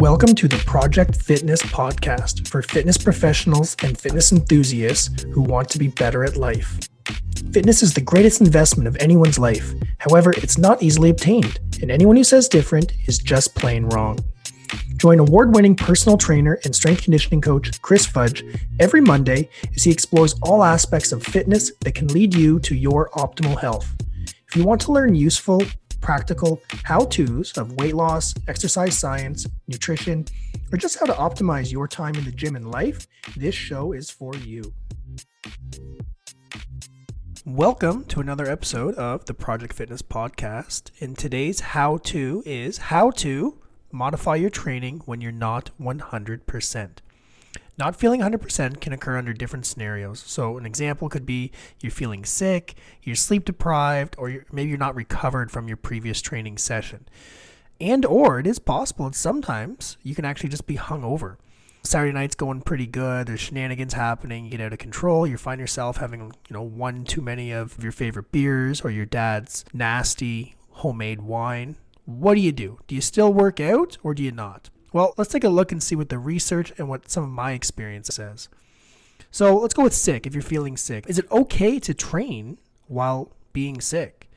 Welcome to the Project Fitness podcast for fitness professionals and fitness enthusiasts who want to be better at life. Fitness is the greatest investment of anyone's life. However, it's not easily obtained, and anyone who says different is just plain wrong. Join award winning personal trainer and strength conditioning coach Chris Fudge every Monday as he explores all aspects of fitness that can lead you to your optimal health. If you want to learn useful, practical how to's of weight loss, exercise science, nutrition, or just how to optimize your time in the gym and life, this show is for you. Welcome to another episode of the Project Fitness Podcast. And today's how to is how to modify your training when you're not 100%. Not feeling 100% can occur under different scenarios. So, an example could be you're feeling sick, you're sleep deprived, or you're, maybe you're not recovered from your previous training session. And or it is possible that sometimes you can actually just be hungover. Saturday night's going pretty good. There's shenanigans happening. You get out of control. You find yourself having, you know, one too many of your favorite beers or your dad's nasty homemade wine. What do you do? Do you still work out or do you not? Well, let's take a look and see what the research and what some of my experience says. So let's go with sick. If you're feeling sick, is it okay to train while being sick?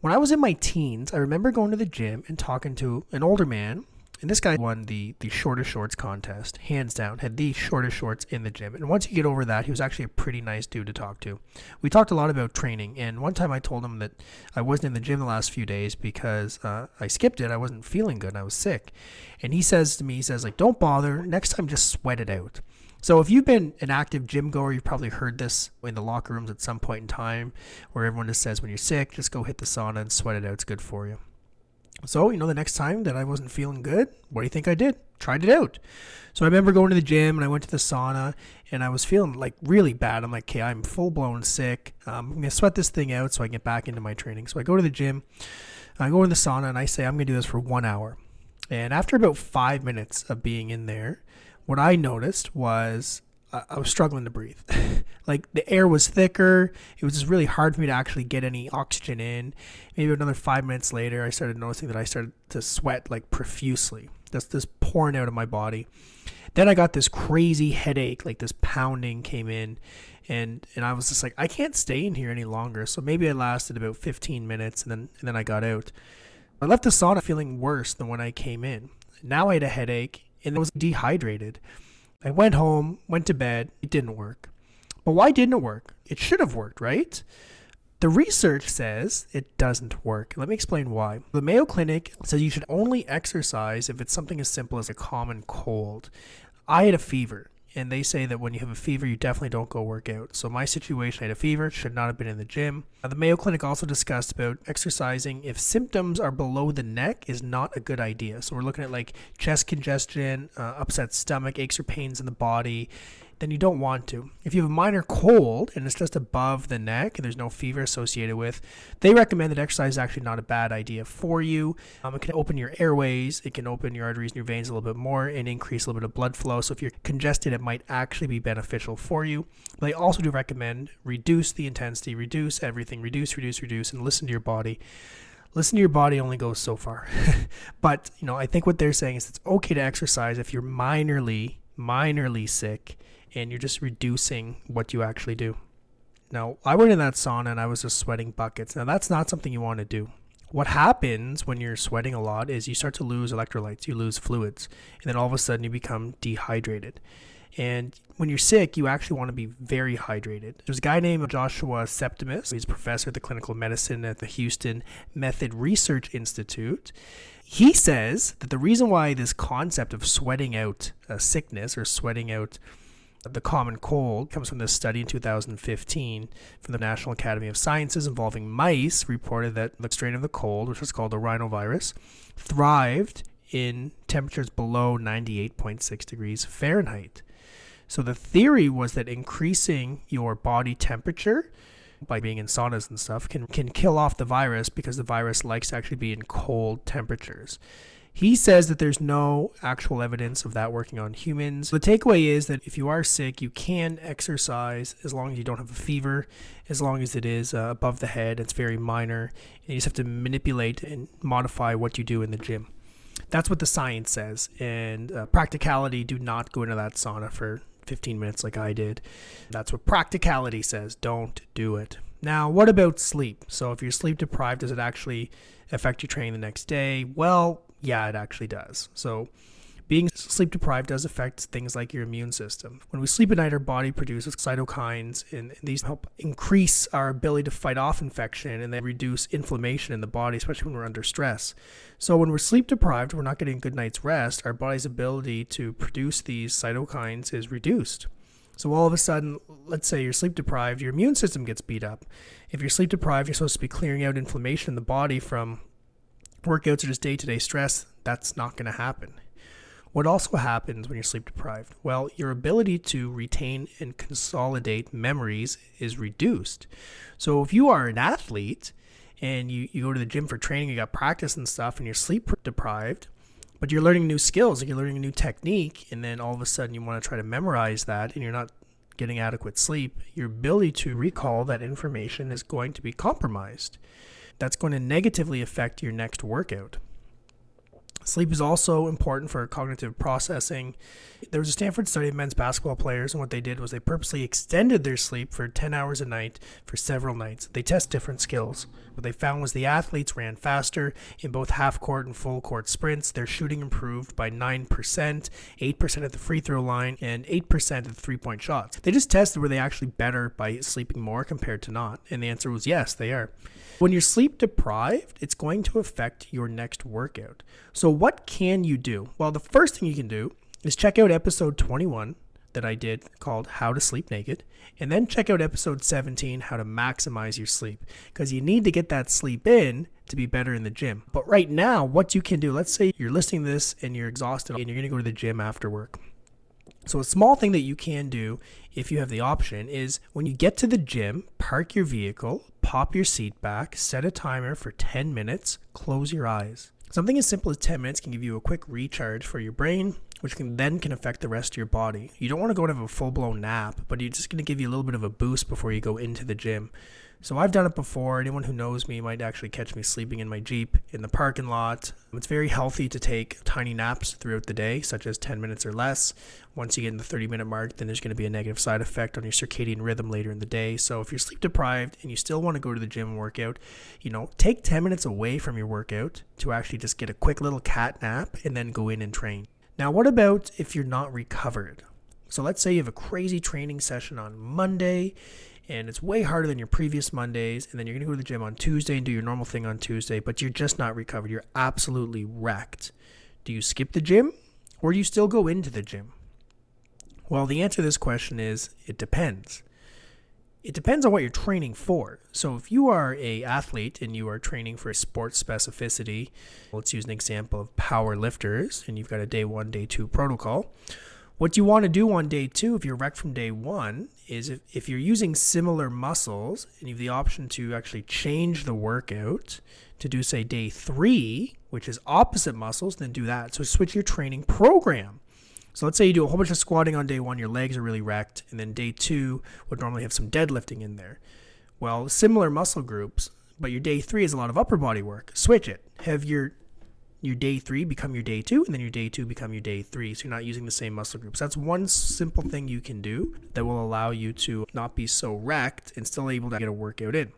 When I was in my teens, I remember going to the gym and talking to an older man and this guy won the the shortest shorts contest, hands down. Had the shortest shorts in the gym. And once you get over that, he was actually a pretty nice dude to talk to. We talked a lot about training, and one time I told him that I wasn't in the gym the last few days because uh, I skipped it. I wasn't feeling good. I was sick, and he says to me, he says like, "Don't bother. Next time, just sweat it out." So if you've been an active gym goer, you've probably heard this in the locker rooms at some point in time, where everyone just says, "When you're sick, just go hit the sauna and sweat it out. It's good for you." So, you know, the next time that I wasn't feeling good, what do you think I did? Tried it out. So I remember going to the gym and I went to the sauna and I was feeling like really bad. I'm like, okay, I'm full blown sick. Um, I'm going to sweat this thing out so I get back into my training. So I go to the gym, I go in the sauna and I say, I'm going to do this for one hour. And after about five minutes of being in there, what I noticed was I was struggling to breathe. like the air was thicker. It was just really hard for me to actually get any oxygen in. Maybe another five minutes later, I started noticing that I started to sweat like profusely. That's this pouring out of my body. Then I got this crazy headache, like this pounding came in, and and I was just like, I can't stay in here any longer. So maybe I lasted about 15 minutes, and then and then I got out. I left the sauna feeling worse than when I came in. Now I had a headache and I was dehydrated. I went home, went to bed. It didn't work. But why didn't it work? It should have worked, right? The research says it doesn't work. Let me explain why. The Mayo Clinic says you should only exercise if it's something as simple as a common cold. I had a fever and they say that when you have a fever, you definitely don't go work out. So my situation, I had a fever, should not have been in the gym. Uh, the Mayo Clinic also discussed about exercising if symptoms are below the neck is not a good idea. So we're looking at like chest congestion, uh, upset stomach, aches or pains in the body then you don't want to. If you have a minor cold and it's just above the neck and there's no fever associated with, they recommend that exercise is actually not a bad idea for you. Um, it can open your airways, it can open your arteries and your veins a little bit more and increase a little bit of blood flow. So if you're congested, it might actually be beneficial for you. But they also do recommend reduce the intensity, reduce everything, reduce, reduce, reduce, and listen to your body listen to your body only goes so far. but, you know, I think what they're saying is it's okay to exercise if you're minorly, minorly sick and you're just reducing what you actually do. Now, I went in that sauna and I was just sweating buckets. Now, that's not something you want to do. What happens when you're sweating a lot is you start to lose electrolytes, you lose fluids, and then all of a sudden you become dehydrated. And when you're sick, you actually want to be very hydrated. There's a guy named Joshua Septimus. He's a professor of the clinical medicine at the Houston Methodist Research Institute. He says that the reason why this concept of sweating out a sickness or sweating out the common cold comes from this study in 2015 from the National Academy of Sciences involving mice reported that the strain of the cold, which was called the rhinovirus, thrived in temperatures below 98.6 degrees Fahrenheit. So the theory was that increasing your body temperature by being in saunas and stuff can, can kill off the virus because the virus likes to actually be in cold temperatures. He says that there's no actual evidence of that working on humans. The takeaway is that if you are sick, you can exercise as long as you don't have a fever, as long as it is uh, above the head, it's very minor, and you just have to manipulate and modify what you do in the gym. That's what the science says. And uh, practicality, do not go into that sauna for 15 minutes like I did. That's what practicality says. Don't do it. Now, what about sleep? So, if you're sleep deprived, does it actually affect your training the next day? Well, yeah, it actually does. So, being sleep deprived does affect things like your immune system. When we sleep at night, our body produces cytokines, and these help increase our ability to fight off infection and they reduce inflammation in the body, especially when we're under stress. So, when we're sleep deprived, we're not getting a good night's rest, our body's ability to produce these cytokines is reduced. So all of a sudden, let's say you're sleep deprived, your immune system gets beat up. If you're sleep deprived, you're supposed to be clearing out inflammation in the body from workouts or just day to day stress. That's not going to happen. What also happens when you're sleep deprived? Well, your ability to retain and consolidate memories is reduced. So if you are an athlete and you, you go to the gym for training, you got practice and stuff, and you're sleep deprived, but you're learning new skills, like you're learning a new technique, and then all of a sudden you want to try to memorize that and you're not getting adequate sleep, your ability to recall that information is going to be compromised. That's going to negatively affect your next workout. Sleep is also important for cognitive processing. There was a Stanford study of men's basketball players, and what they did was they purposely extended their sleep for 10 hours a night for several nights. They test different skills. What they found was the athletes ran faster in both half court and full court sprints. Their shooting improved by 9%, 8% at the free throw line, and 8% at the three point shots. They just tested were they actually better by sleeping more compared to not? And the answer was yes, they are. When you're sleep deprived, it's going to affect your next workout. So, what can you do? Well, the first thing you can do is check out episode 21 that I did called How to Sleep Naked, and then check out episode 17, How to Maximize Your Sleep, because you need to get that sleep in to be better in the gym. But right now, what you can do, let's say you're listening to this and you're exhausted and you're going to go to the gym after work. So, a small thing that you can do if you have the option is when you get to the gym, park your vehicle, pop your seat back, set a timer for 10 minutes, close your eyes. Something as simple as 10 minutes can give you a quick recharge for your brain, which can then can affect the rest of your body. You don't want to go and have a full-blown nap, but you're just going to give you a little bit of a boost before you go into the gym. So I've done it before. Anyone who knows me might actually catch me sleeping in my Jeep in the parking lot. It's very healthy to take tiny naps throughout the day, such as 10 minutes or less. Once you get in the 30 minute mark, then there's going to be a negative side effect on your circadian rhythm later in the day. So if you're sleep deprived and you still want to go to the gym and work out, you know, take 10 minutes away from your workout to actually just get a quick little cat nap and then go in and train. Now, what about if you're not recovered? So let's say you have a crazy training session on Monday and it's way harder than your previous Mondays. And then you're going to go to the gym on Tuesday and do your normal thing on Tuesday, but you're just not recovered. You're absolutely wrecked. Do you skip the gym or do you still go into the gym? Well, the answer to this question is it depends. It depends on what you're training for. So if you are a athlete and you are training for sports specificity, let's use an example of power lifters and you've got a day 1, day 2 protocol. What you want to do on day two, if you're wrecked from day one, is if, if you're using similar muscles and you have the option to actually change the workout to do, say, day three, which is opposite muscles, then do that. So switch your training program. So let's say you do a whole bunch of squatting on day one, your legs are really wrecked, and then day two would normally have some deadlifting in there. Well, similar muscle groups, but your day three is a lot of upper body work. Switch it. Have your your day three become your day two, and then your day two become your day three. So you're not using the same muscle groups. That's one simple thing you can do that will allow you to not be so wrecked and still able to get a workout in.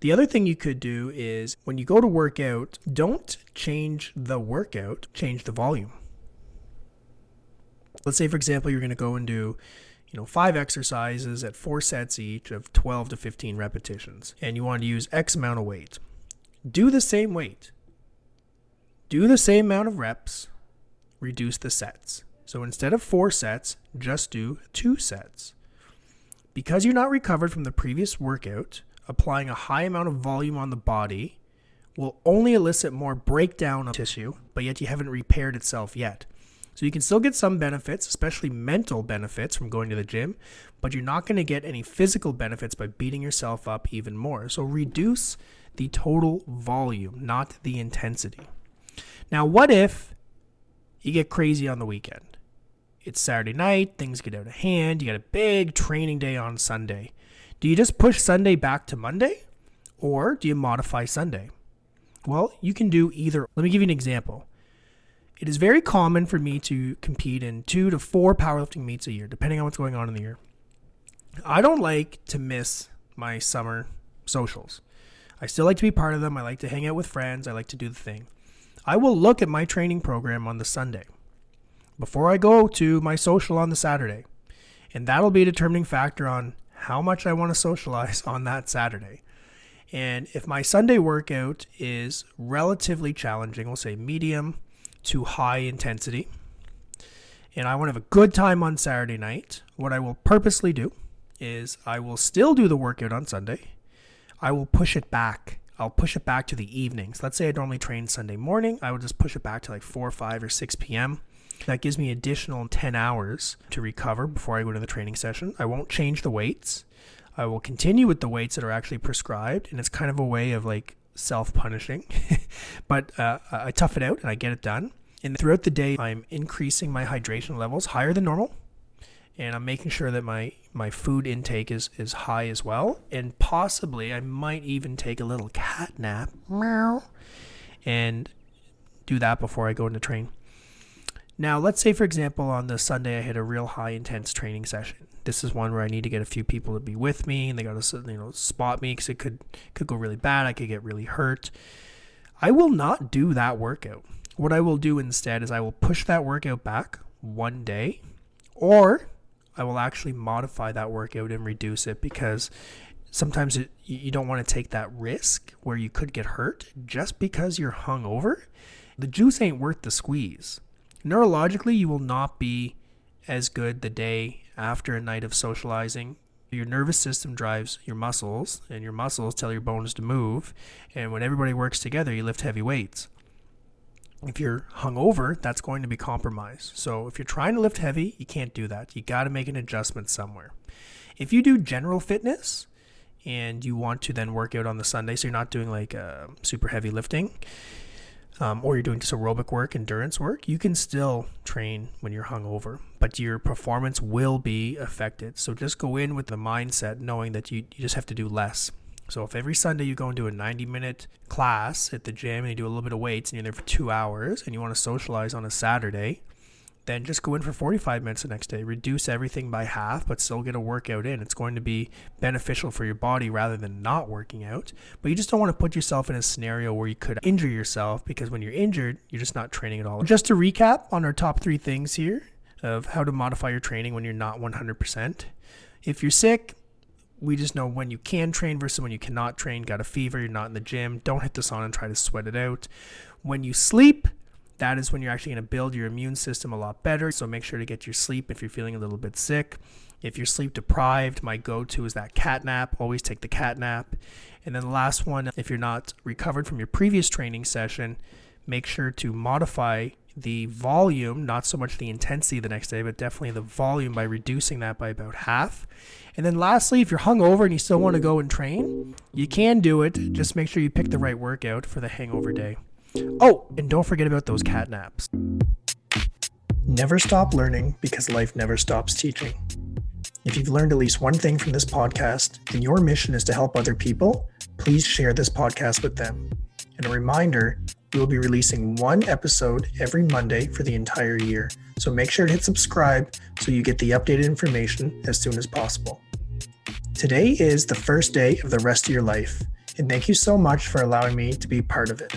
The other thing you could do is when you go to workout, don't change the workout, change the volume. Let's say, for example, you're going to go and do you know, five exercises at four sets each of 12 to 15 repetitions, and you want to use X amount of weight. Do the same weight do the same amount of reps, reduce the sets. So instead of four sets, just do two sets. Because you're not recovered from the previous workout, applying a high amount of volume on the body will only elicit more breakdown of tissue, but yet you haven't repaired itself yet. So you can still get some benefits, especially mental benefits from going to the gym, but you're not going to get any physical benefits by beating yourself up even more. So reduce the total volume, not the intensity. Now, what if you get crazy on the weekend? It's Saturday night, things get out of hand, you got a big training day on Sunday. Do you just push Sunday back to Monday? Or do you modify Sunday? Well, you can do either. Let me give you an example. It is very common for me to compete in two to four powerlifting meets a year, depending on what's going on in the year. I don't like to miss my summer socials. I still like to be part of them. I like to hang out with friends. I like to do the thing. I will look at my training program on the Sunday before I go to my social on the Saturday. And that'll be a determining factor on how much I want to socialize on that Saturday. And if my Sunday workout is relatively challenging, we'll say medium to high intensity, and I want to have a good time on Saturday night, what I will purposely do is I will still do the workout on Sunday. I will push it back. I'll push it back to the evenings. Let's say I normally train Sunday morning. I would just push it back to like 4, 5, or 6 p.m. That gives me additional 10 hours to recover before I go to the training session. I won't change the weights. I will continue with the weights that are actually prescribed, and it's kind of a way of like self punishing. but uh, I tough it out and I get it done. And throughout the day, I'm increasing my hydration levels higher than normal. And I'm making sure that my, my food intake is, is high as well. And possibly I might even take a little cat nap meow, and do that before I go into train. Now, let's say, for example, on the Sunday, I hit a real high intense training session. This is one where I need to get a few people to be with me, and they got to you know spot me because it could could go really bad. I could get really hurt. I will not do that workout. What I will do instead is I will push that workout back one day, or I will actually modify that workout and reduce it because sometimes it, you don't want to take that risk where you could get hurt just because you're hungover. The juice ain't worth the squeeze neurologically, you will not be as good the day after a night of socializing. Your nervous system drives your muscles, and your muscles tell your bones to move. And when everybody works together, you lift heavy weights. If you're hungover, that's going to be compromised. So if you're trying to lift heavy, you can't do that. You got to make an adjustment somewhere. If you do general fitness and you want to then work out on the Sunday, so you're not doing like uh, super heavy lifting, um, or you're doing just aerobic work, endurance work, you can still train when you're hungover, but your performance will be affected. So just go in with the mindset knowing that you, you just have to do less. So if every Sunday you go into a 90 minute class at the gym and you do a little bit of weights and you're there for two hours and you want to socialize on a Saturday, then just go in for 45 minutes the next day. Reduce everything by half, but still get a workout in. It's going to be beneficial for your body rather than not working out. But you just don't want to put yourself in a scenario where you could injure yourself because when you're injured, you're just not training at all. Just to recap on our top three things here of how to modify your training when you're not 100%. If you're sick, we just know when you can train versus when you cannot train. Got a fever, you're not in the gym, don't hit the sauna and try to sweat it out. When you sleep, that is when you're actually going to build your immune system a lot better. So make sure to get your sleep if you're feeling a little bit sick. If you're sleep deprived, my go to is that cat nap. Always take the cat nap. And then the last one, if you're not recovered from your previous training session, make sure to modify the volume, not so much the intensity the next day, but definitely the volume by reducing that by about half. And then lastly, if you're hungover and you still want to go and train, you can do it. Just make sure you pick the right workout for the hangover day. Oh, and don't forget about those cat naps. Never stop learning because life never stops teaching. If you've learned at least one thing from this podcast and your mission is to help other people, please share this podcast with them. And a reminder, we will be releasing one episode every Monday for the entire year. So make sure to hit subscribe so you get the updated information as soon as possible. Today is the first day of the rest of your life, and thank you so much for allowing me to be part of it.